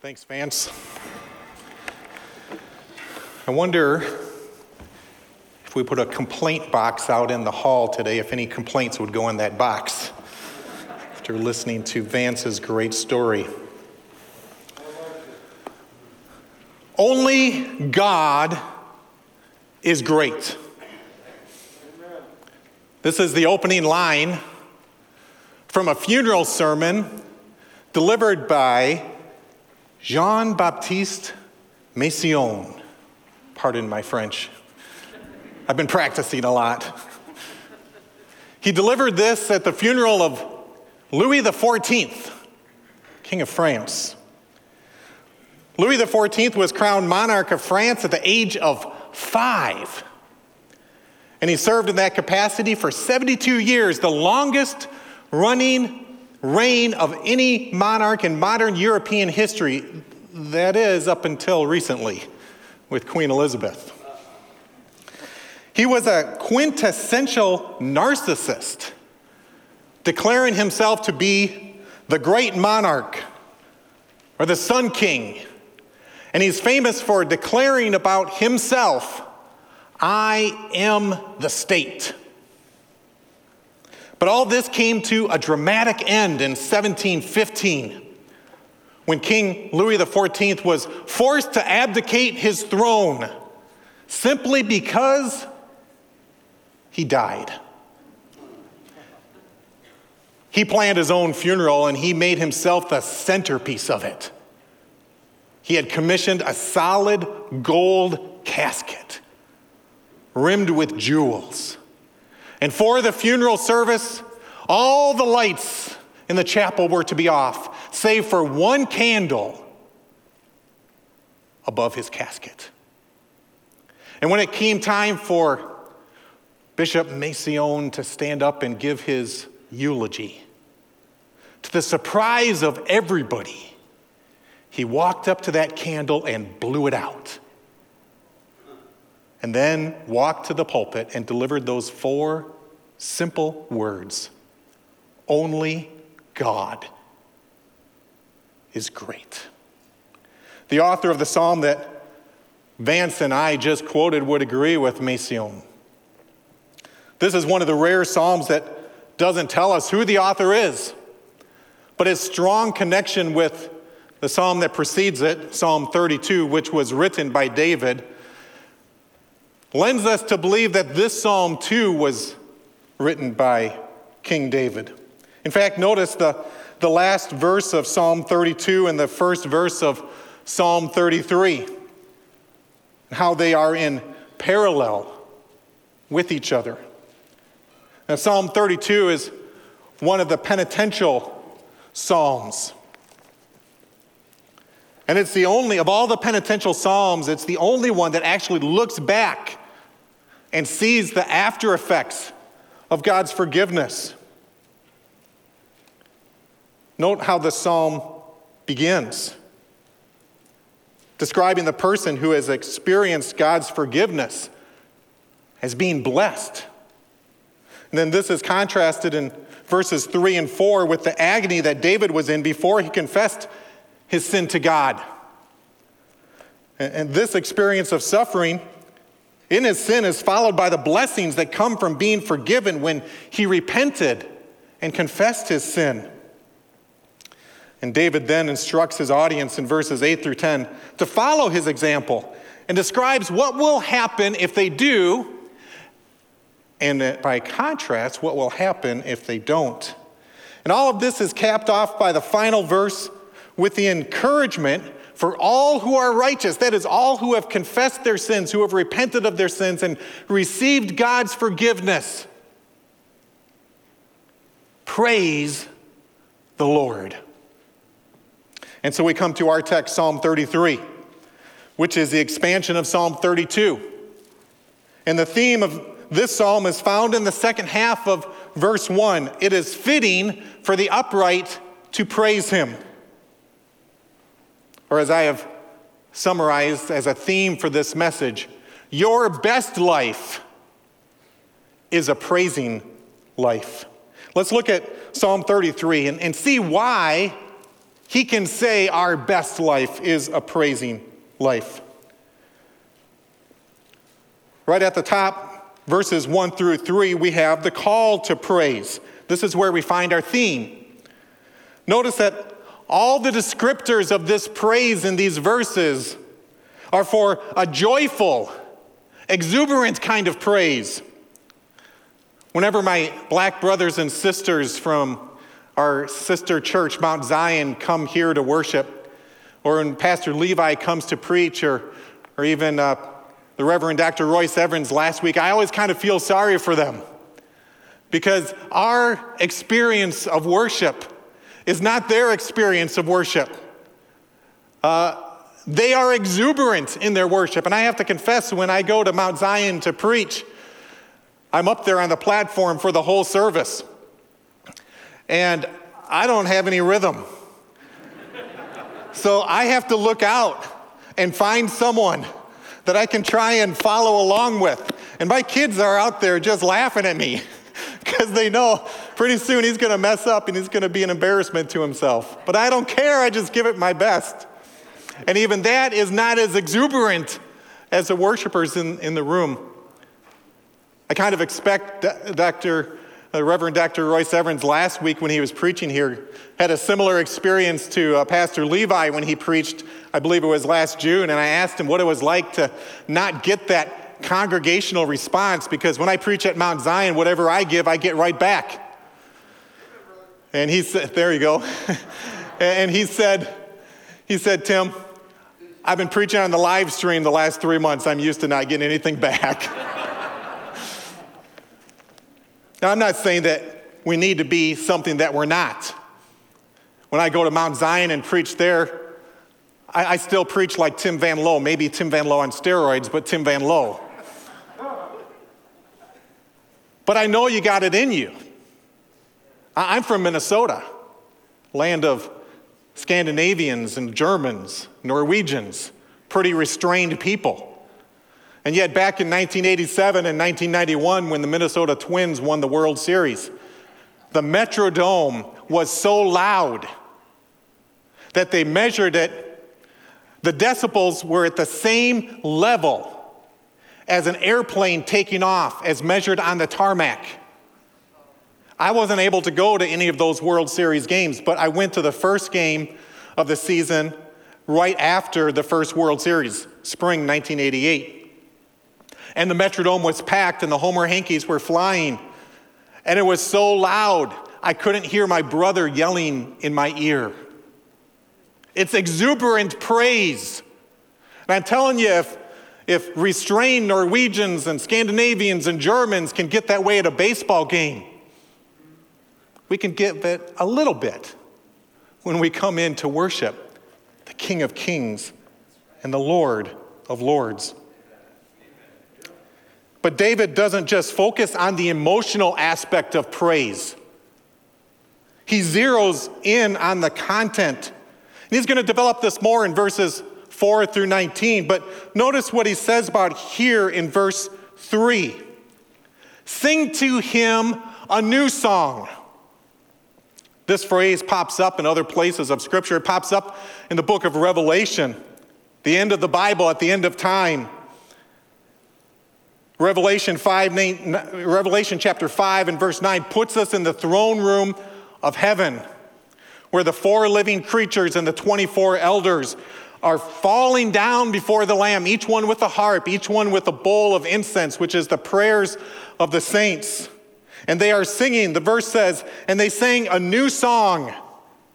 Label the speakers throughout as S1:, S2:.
S1: Thanks, Vance. I wonder if we put a complaint box out in the hall today, if any complaints would go in that box after listening to Vance's great story. Only God is great. This is the opening line from a funeral sermon delivered by Jean Baptiste Massillon. Pardon my French. I've been practicing a lot. He delivered this at the funeral of Louis XIV, King of France. Louis XIV was crowned monarch of France at the age of five. And he served in that capacity for 72 years, the longest running reign of any monarch in modern European history, that is, up until recently with Queen Elizabeth. He was a quintessential narcissist, declaring himself to be the great monarch or the Sun King. And he's famous for declaring about himself, I am the state. But all this came to a dramatic end in 1715 when King Louis XIV was forced to abdicate his throne simply because he died. He planned his own funeral and he made himself the centerpiece of it. He had commissioned a solid gold casket rimmed with jewels. And for the funeral service, all the lights in the chapel were to be off, save for one candle above his casket. And when it came time for Bishop Massillon to stand up and give his eulogy, to the surprise of everybody, he walked up to that candle and blew it out. And then walked to the pulpit and delivered those four simple words Only God is great. The author of the psalm that Vance and I just quoted would agree with Massillon. This is one of the rare psalms that doesn't tell us who the author is, but its strong connection with the psalm that precedes it, Psalm 32, which was written by David, lends us to believe that this psalm too was written by King David. In fact, notice the, the last verse of Psalm 32 and the first verse of Psalm 33, how they are in parallel with each other. Now, Psalm 32 is one of the penitential psalms. And it's the only, of all the penitential psalms, it's the only one that actually looks back and sees the after effects of God's forgiveness. Note how the psalm begins, describing the person who has experienced God's forgiveness as being blessed. And then this is contrasted in verses 3 and 4 with the agony that David was in before he confessed his sin to God. And this experience of suffering in his sin is followed by the blessings that come from being forgiven when he repented and confessed his sin. And David then instructs his audience in verses 8 through 10 to follow his example and describes what will happen if they do, and by contrast, what will happen if they don't. And all of this is capped off by the final verse with the encouragement for all who are righteous, that is, all who have confessed their sins, who have repented of their sins, and received God's forgiveness. Praise the Lord. And so we come to our text, Psalm 33, which is the expansion of Psalm 32. And the theme of this psalm is found in the second half of verse 1. It is fitting for the upright to praise him or as I have summarized as a theme for this message, your best life is a praising life. Let's look at Psalm 33 and, and see why he can say our best life is a praising life. Right at the top, verses 1 through 3, we have the call to praise. This is where we find our theme. Notice that all the descriptors of this praise in these verses are for a joyful, exuberant kind of praise. Whenever my black brothers and sisters from our sister church, Mount Zion, come here to worship, or when Pastor Levi comes to preach, or, or even uh, the Reverend Dr. Royce Evans last week, I always kind of feel sorry for them because our experience of worship is not their experience of worship. Uh, they are exuberant in their worship. And I have to confess, when I go to Mount Zion to preach, I'm up there on the platform for the whole service. And I don't have any rhythm. so I have to look out and find someone that I can try and follow along with. And my kids are out there just laughing at me because they know pretty soon he's going to mess up and he's going to be an embarrassment to himself. But I don't care, I just give it my best. And even that is not as exuberant as the worshipers in, in the room. I kind of expect Dr. Uh, Reverend Dr. Royce Evans last week when he was preaching here had a similar experience to uh, Pastor Levi when he preached, I believe it was last June, and I asked him what it was like to not get that congregational response because when I preach at Mount Zion, whatever I give, I get right back. And he said, there you go. and he said, he said, Tim, I've been preaching on the live stream the last three months. I'm used to not getting anything back. Now, I'm not saying that we need to be something that we're not. When I go to Mount Zion and preach there, I, I still preach like Tim Van Lowe, maybe Tim Van Lowe on steroids, but Tim Van Lowe. But I know you got it in you. I'm from Minnesota, land of Scandinavians and Germans, Norwegians, pretty restrained people. And yet, back in 1987 and 1991, when the Minnesota Twins won the World Series, the Metrodome was so loud that they measured it. The decibels were at the same level as an airplane taking off, as measured on the tarmac. I wasn't able to go to any of those World Series games, but I went to the first game of the season right after the first World Series, spring 1988 and the Metrodome was packed, and the Homer Hankies were flying. And it was so loud, I couldn't hear my brother yelling in my ear. It's exuberant praise. And I'm telling you, if, if restrained Norwegians and Scandinavians and Germans can get that way at a baseball game, we can get that a little bit when we come in to worship the King of Kings and the Lord of Lords. But David doesn't just focus on the emotional aspect of praise, he zeroes in on the content. And he's going to develop this more in verses 4 through 19. But notice what he says about here in verse 3 Sing to him a new song. This phrase pops up in other places of Scripture. It pops up in the book of Revelation, the end of the Bible at the end of time. Revelation 5, Revelation chapter 5 and verse 9 puts us in the throne room of heaven where the four living creatures and the 24 elders are falling down before the Lamb, each one with a harp, each one with a bowl of incense, which is the prayers of the saints. And they are singing, the verse says, and they sang a new song,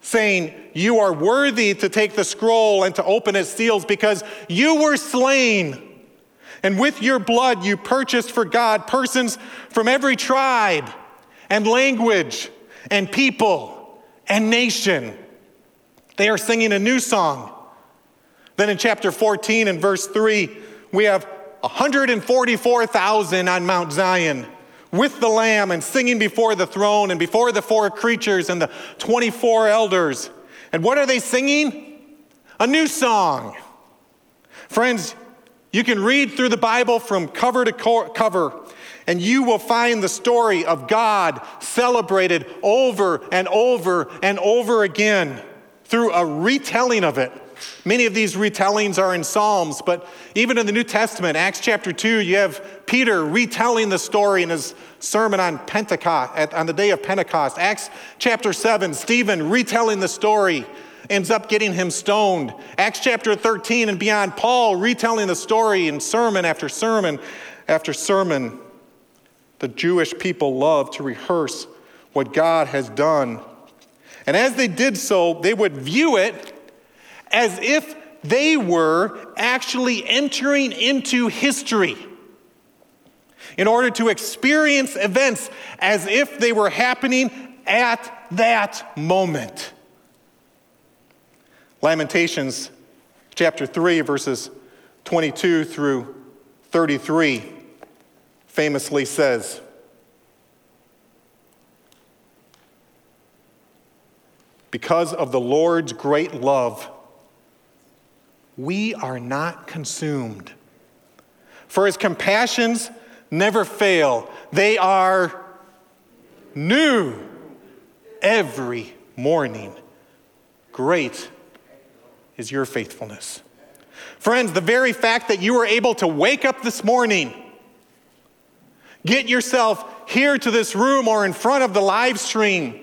S1: saying, You are worthy to take the scroll and to open its seals because you were slain and with your blood, you purchased for God persons from every tribe and language and people and nation. They are singing a new song. Then in chapter 14 and verse 3, we have 144,000 on Mount Zion with the Lamb and singing before the throne and before the four creatures and the 24 elders. And what are they singing? A new song. Friends, you can read through the Bible from cover to cover, and you will find the story of God celebrated over and over and over again. through a retelling of it. Many of these retellings are in Psalms, but even in the New Testament, Acts chapter 2, you have Peter retelling the story in his sermon on Pentecost, on the day of Pentecost. Acts chapter 7, Stephen retelling the story ends up getting him stoned. Acts chapter 13 and beyond, Paul retelling the story in sermon after sermon after sermon. The Jewish people love to rehearse what God has done. And as they did so, they would view it as if they were actually entering into history in order to experience events as if they were happening at that moment. Lamentations chapter 3, verses 22 through 33 famously says, Because of the Lord's great love, we are not consumed. For his compassions never fail, they are new every morning. Great is your faithfulness. Friends, the very fact that you were able to wake up this morning, get yourself here to this room or in front of the live stream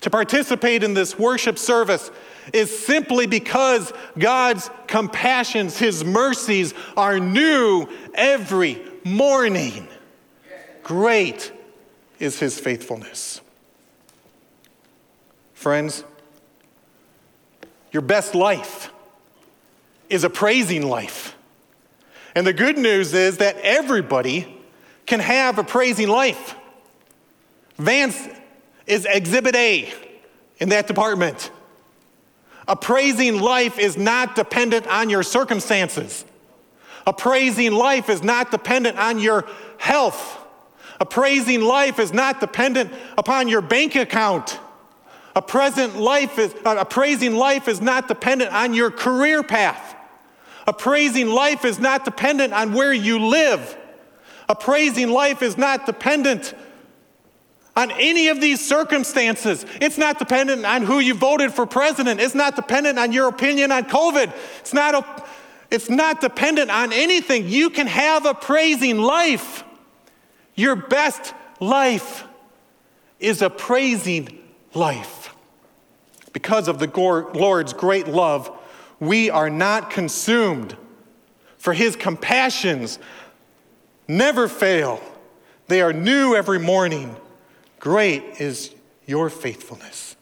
S1: to participate in this worship service is simply because God's compassions, His mercies are new every morning. Great is His faithfulness. Friends, your best life is a praising life. And the good news is that everybody can have a praising life. Vance is exhibit A in that department. A praising life is not dependent on your circumstances. Appraising life is not dependent on your health. Appraising life is not dependent upon your bank account. A present life is uh, a praising life is not dependent on your career path. Appraising life is not dependent on where you live. Appraising life is not dependent on any of these circumstances. It's not dependent on who you voted for president. It's not dependent on your opinion on COVID. It's not, a, it's not dependent on anything. You can have a praising life. Your best life is a praising life. Because of the Lord's great love, we are not consumed, for his compassions never fail. They are new every morning. Great is your faithfulness.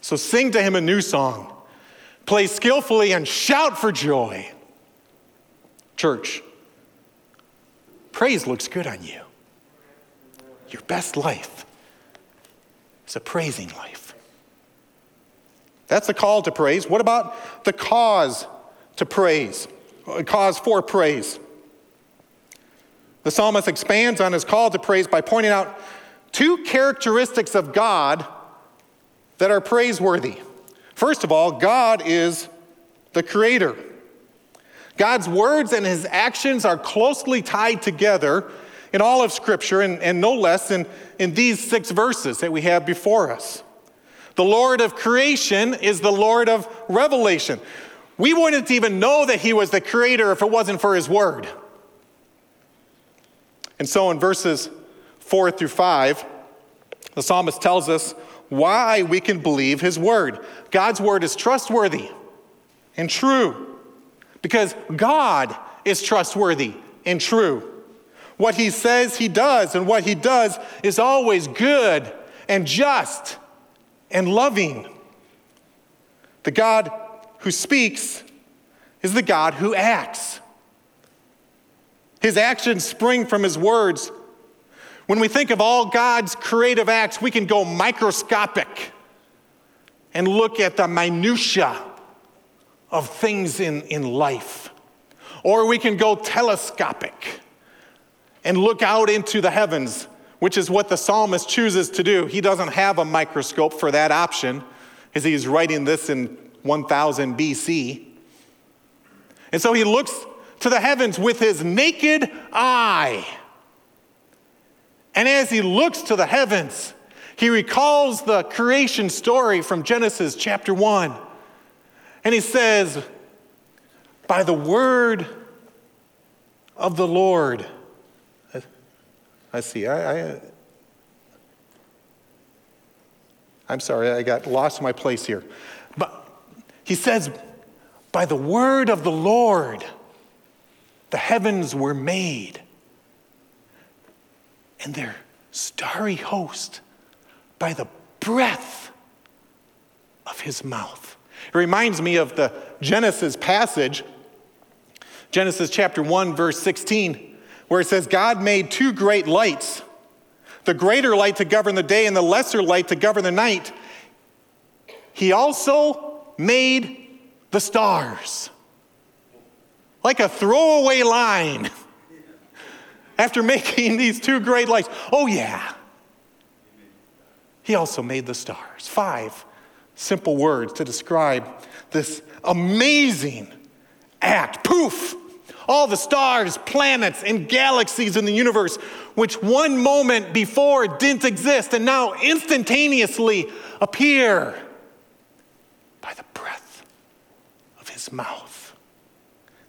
S1: So sing to him a new song, play skillfully, and shout for joy. Church, praise looks good on you. Your best life is a praising life. That's the call to praise. What about the cause to praise? A cause for praise. The psalmist expands on his call to praise by pointing out two characteristics of God that are praiseworthy. First of all, God is the creator. God's words and his actions are closely tied together in all of Scripture, and, and no less in, in these six verses that we have before us. The Lord of creation is the Lord of revelation. We wouldn't even know that He was the creator if it wasn't for His word. And so in verses four through five, the psalmist tells us why we can believe His word. God's word is trustworthy and true because God is trustworthy and true. What He says, He does, and what He does is always good and just and loving. The God who speaks is the God who acts. His actions spring from his words. When we think of all God's creative acts, we can go microscopic and look at the minutiae of things in, in life. Or we can go telescopic and look out into the heavens which is what the psalmist chooses to do. He doesn't have a microscope for that option, because he's writing this in 1000 BC. And so he looks to the heavens with his naked eye. And as he looks to the heavens, He recalls the creation story from Genesis chapter 1. And he says, By the word of the Lord. I see. I, I, I'm sorry, I got lost in my place here. But he says, By the word of the Lord, the heavens were made, and their starry host by the breath of his mouth. It reminds me of the Genesis passage, Genesis chapter 1, verse 16, where it says, God made two great lights the greater light to govern the day and the lesser light to govern the night. He also made the stars. Like a throwaway line after making these two great lights. Oh, yeah. He also made the stars. Five simple words to describe this amazing act. Poof! All the stars, planets, and galaxies in the universe, which one moment before didn't exist and now instantaneously appear by the breath of his mouth.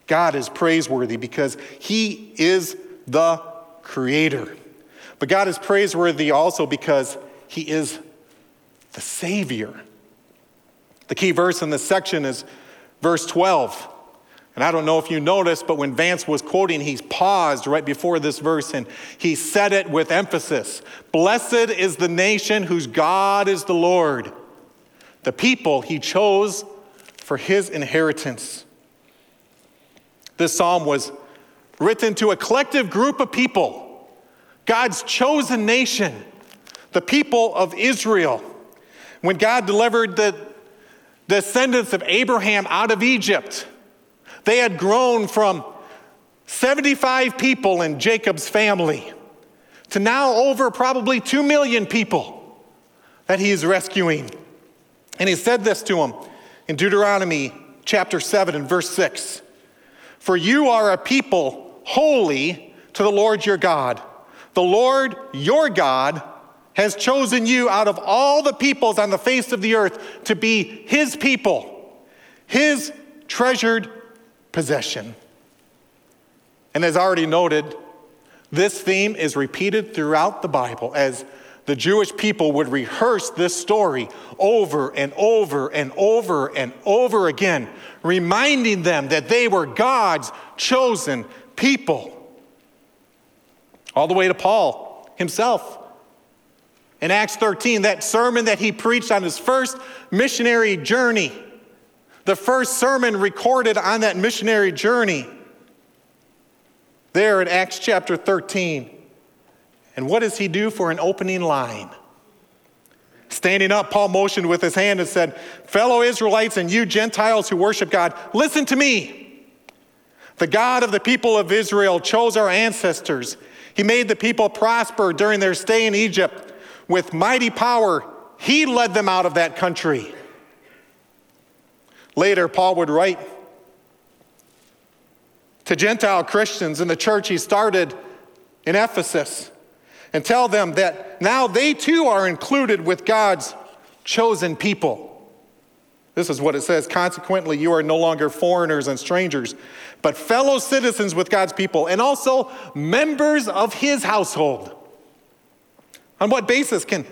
S1: God is praiseworthy because he is the creator. But God is praiseworthy also because he is the Savior. The key verse in this section is verse 12. And I don't know if you noticed, but when Vance was quoting, he paused right before this verse and he said it with emphasis Blessed is the nation whose God is the Lord, the people he chose for his inheritance. This psalm was written to a collective group of people, God's chosen nation the people of Israel. When God delivered the descendants of Abraham out of Egypt, they had grown from 75 people in Jacob's family to now over probably 2 million people that he is rescuing. And he said this to them in Deuteronomy chapter 7 and verse 6 For you are a people holy to the Lord your God. The Lord your God has chosen you out of all the peoples on the face of the earth to be his people, his treasured possession. And as already noted, this theme is repeated throughout the Bible as the Jewish people would rehearse this story over and over and over and over again, reminding them that they were God's chosen people. All the way to Paul himself in Acts 13, that sermon that he preached on his first missionary journey, the first sermon recorded on that missionary journey, there in Acts chapter 13. And what does he do for an opening line? Standing up, Paul motioned with his hand and said, Fellow Israelites and you Gentiles who worship God, listen to me. The God of the people of Israel chose our ancestors. He made the people prosper during their stay in Egypt. With mighty power, he led them out of that country. Later, Paul would write to Gentile Christians in the church he started in Ephesus and tell them that now they too are included with God's chosen people. This is what it says. Consequently, you are no longer foreigners and strangers, but fellow citizens with God's people and also members of his household. On what basis can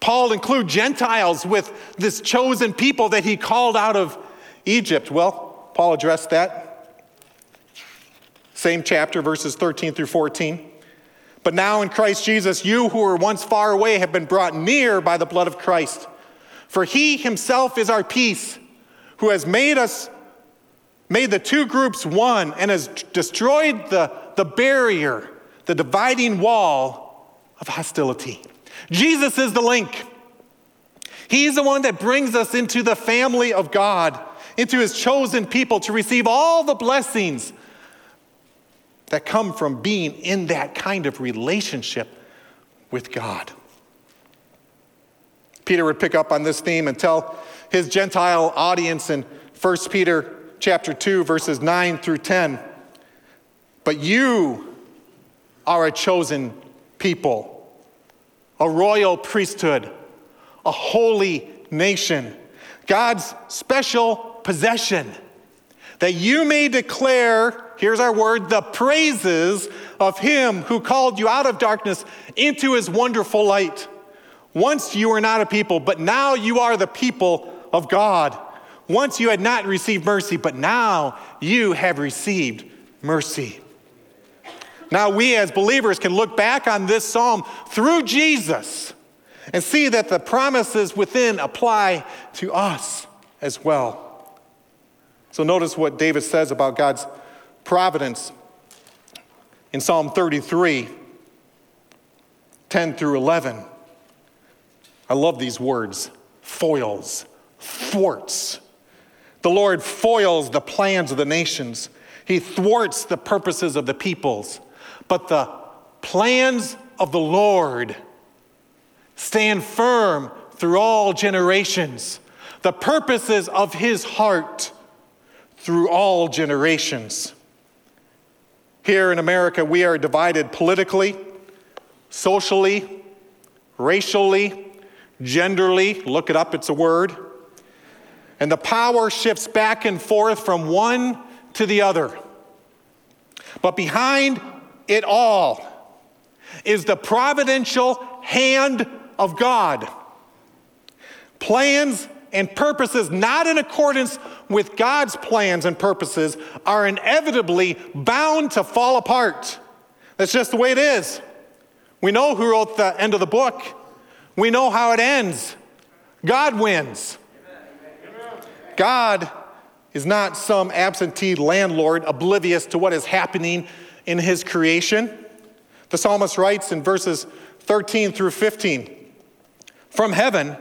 S1: Paul include Gentiles with this chosen people that he called out of Egypt? Well, Paul addressed that. Same chapter, verses 13 through 14. But now in Christ Jesus, you who were once far away have been brought near by the blood of Christ. For he himself is our peace, who has made us, made the two groups one, and has destroyed the, the barrier, the dividing wall of hostility. Jesus is the link. He's the one that brings us into the family of God, into his chosen people to receive all the blessings that come from being in that kind of relationship with God. Peter would pick up on this theme and tell his Gentile audience in 1 Peter chapter 2 verses 9 through 10, "But you are a chosen people, a royal priesthood, a holy nation, God's special possession, that you may declare, here's our word, the praises of him who called you out of darkness into his wonderful light. Once you were not a people, but now you are the people of God. Once you had not received mercy, but now you have received mercy. Now, we as believers can look back on this psalm through Jesus and see that the promises within apply to us as well. So, notice what David says about God's providence in Psalm 33 10 through 11. I love these words foils, thwarts. The Lord foils the plans of the nations. He thwarts the purposes of the peoples. But the plans of the Lord stand firm through all generations. The purposes of his heart through all generations. Here in America, we are divided politically, socially, racially, genderly. Look it up, it's a word. And the power shifts back and forth from one to the other. But behind it all is the providential hand of God. Plans and purposes not in accordance with God's plans and purposes are inevitably bound to fall apart. That's just the way it is. We know who wrote the end of the book, we know how it ends. God wins. God is not some absentee landlord oblivious to what is happening in his creation. The psalmist writes in verses 13 through 15 From heaven,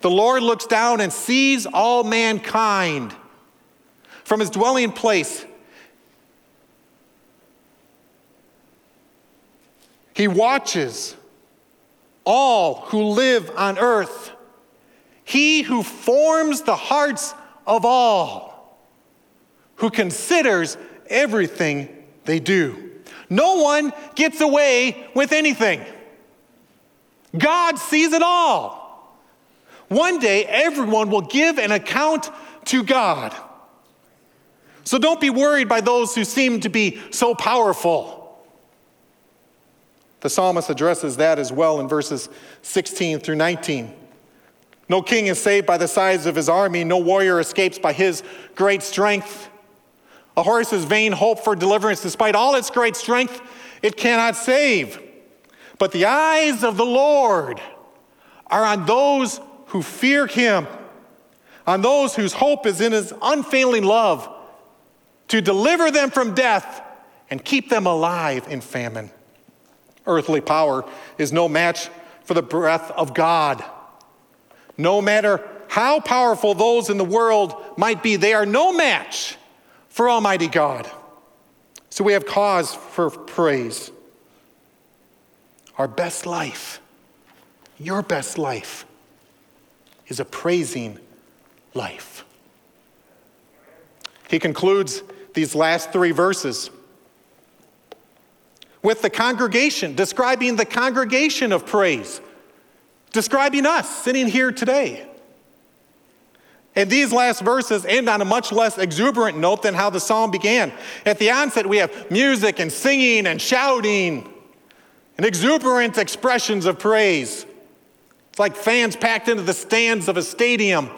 S1: the Lord looks down and sees all mankind. From his dwelling place, he watches all who live on earth. He who forms the hearts of all, who considers everything they do. No one gets away with anything. God sees it all. One day, everyone will give an account to God. So don't be worried by those who seem to be so powerful. The psalmist addresses that as well in verses 16 through 19. No king is saved by the size of his army, no warrior escapes by his great strength. A horse's vain hope for deliverance, despite all its great strength, it cannot save. But the eyes of the Lord are on those who fear him, on those whose hope is in his unfailing love, to deliver them from death and keep them alive in famine. Earthly power is no match for the breath of God. No matter how powerful those in the world might be, they are no match for Almighty God. So we have cause for praise. Our best life, your best life, is a praising life. He concludes these last three verses with the congregation, describing the congregation of praise, describing us sitting here today. And these last verses end on a much less exuberant note than how the psalm began. At the onset, we have music and singing and shouting and exuberant expressions of praise. It's like fans packed into the stands of a stadium,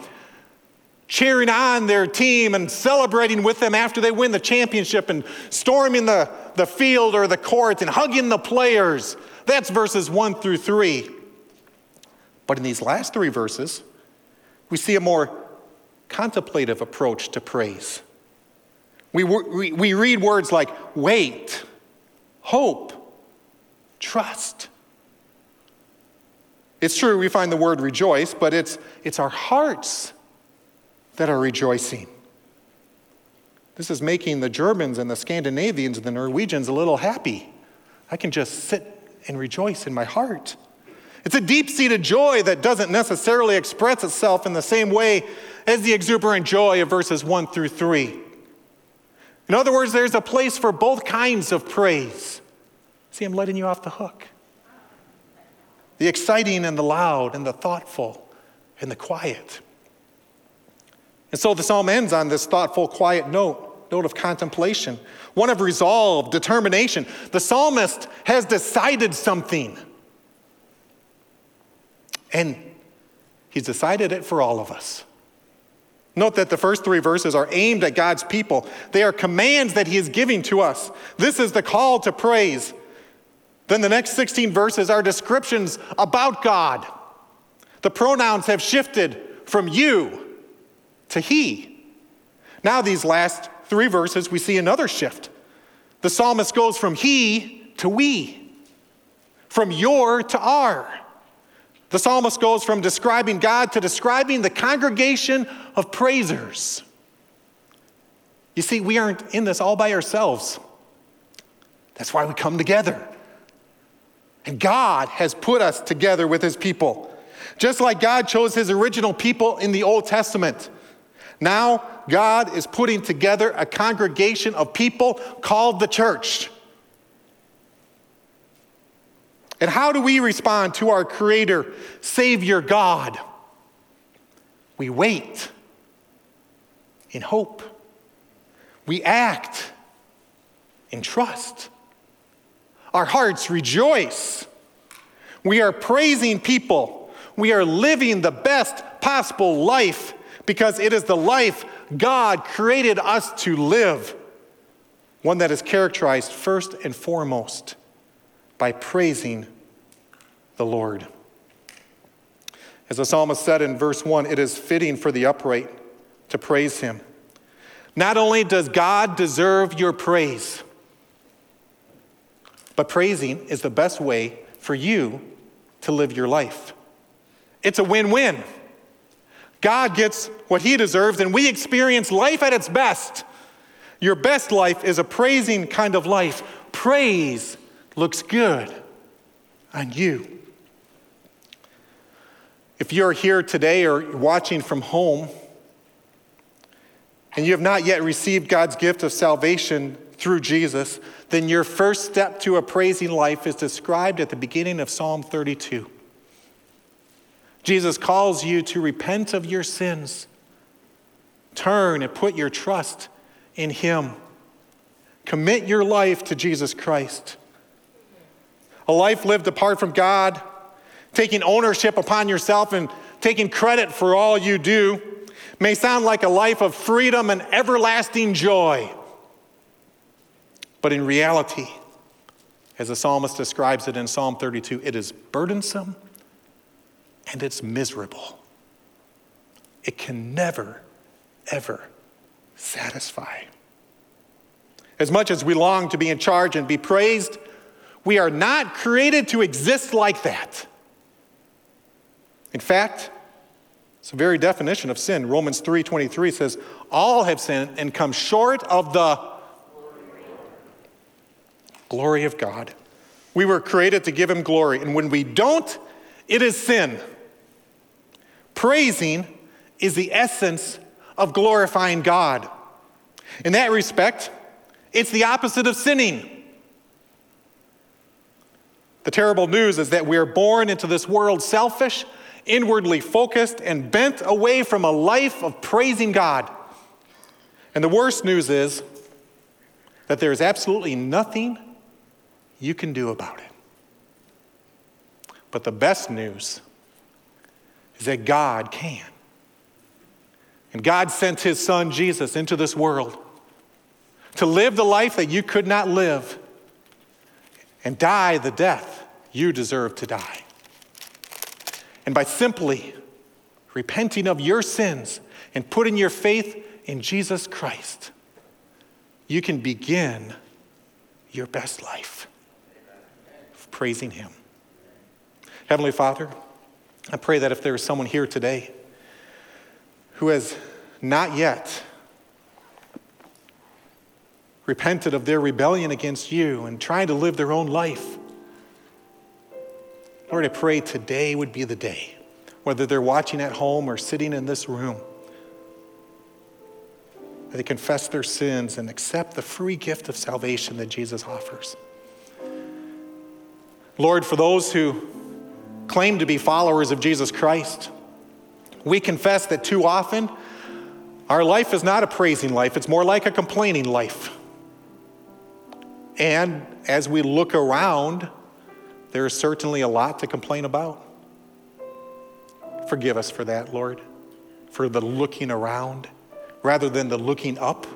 S1: cheering on their team and celebrating with them after they win the championship and storming the the field or the court and hugging the players. That's verses one through three. But in these last three verses, we see a more contemplative approach to praise. We, we, we read words like wait, hope, trust. It's true, we find the word rejoice, but it's, it's our hearts that are rejoicing. This is making the Germans and the Scandinavians and the Norwegians a little happy. I can just sit and rejoice in my heart. It's a deep seated joy that doesn't necessarily express itself in the same way as the exuberant joy of verses 1 through 3. In other words, there's a place for both kinds of praise. See, I'm letting you off the hook. The exciting and the loud and the thoughtful, and the quiet. And so the psalm ends on this thoughtful, quiet note, note of contemplation, one of resolve, determination. The psalmist has decided something. And he's decided it for all of us. Note that the first three verses are aimed at God's people. They are commands that He is giving to us. This is the call to praise. Then the next 16 verses are descriptions about God. The pronouns have shifted from you to He. Now, these last three verses, we see another shift. The psalmist goes from He to we, from your to our. The psalmist goes from describing God to describing the congregation of praisers. You see, we aren't in this all by ourselves. That's why we come together. And God has put us together with his people. Just like God chose his original people in the Old Testament. Now, God is putting together a congregation of people called the church. And how do we respond to our Creator, Savior God? We wait in hope. We act in trust. Our hearts rejoice. We are praising people. We are living the best possible life because it is the life God created us to live. One that is characterized first and foremost by praising the Lord. As the psalmist said in verse 1, it is fitting for the upright to praise him. Not only does God deserve your praise, but praising is the best way for you to live your life. It's a win win. God gets what he deserves, and we experience life at its best. Your best life is a praising kind of life. Praise looks good on you. If you're here today or watching from home, and you have not yet received God's gift of salvation through Jesus, then your first step to a praising life is described at the beginning of Psalm 32. Jesus calls you to repent of your sins, turn and put your trust in Him, commit your life to Jesus Christ. A life lived apart from God, taking ownership upon yourself and taking credit for all you do, may sound like a life of freedom and everlasting joy. But in reality, as the psalmist describes it in Psalm 32, it is burdensome and it's miserable. It can never, ever satisfy. As much as we long to be in charge and be praised, we are not created to exist like that. In fact, it's the very definition of sin. Romans 3:23 says, "All have sinned and come short of the glory of God." We were created to give him glory, and when we don't, it is sin. Praising is the essence of glorifying God. In that respect, it's the opposite of sinning. The terrible news is that we are born into this world selfish, inwardly focused, and bent away from a life of praising God. And the worst news is that there is absolutely nothing you can do about it. But the best news that God can. And God sent his son Jesus into this world to live the life that you could not live and die the death you deserve to die. And by simply repenting of your sins and putting your faith in Jesus Christ, you can begin your best life praising Him. Heavenly Father, I pray that if there is someone here today who has not yet repented of their rebellion against you and trying to live their own life. Lord, I pray today would be the day, whether they're watching at home or sitting in this room, that they confess their sins and accept the free gift of salvation that Jesus offers. Lord, for those who claim to be followers of Jesus Christ, We confess that too often our life is not a praising life, it's more like a complaining life. And as we look around, there is certainly a lot to complain about. Forgive us for that, Lord, for the looking around rather than the looking up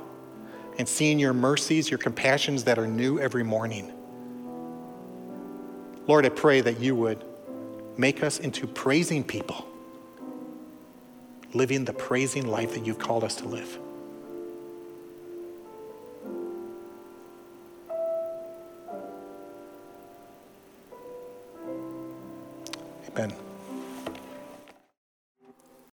S1: and seeing your mercies, your compassions that are new every morning. Lord, I pray that you would make us into praising people, living the praising life that you've called us to live. Amen.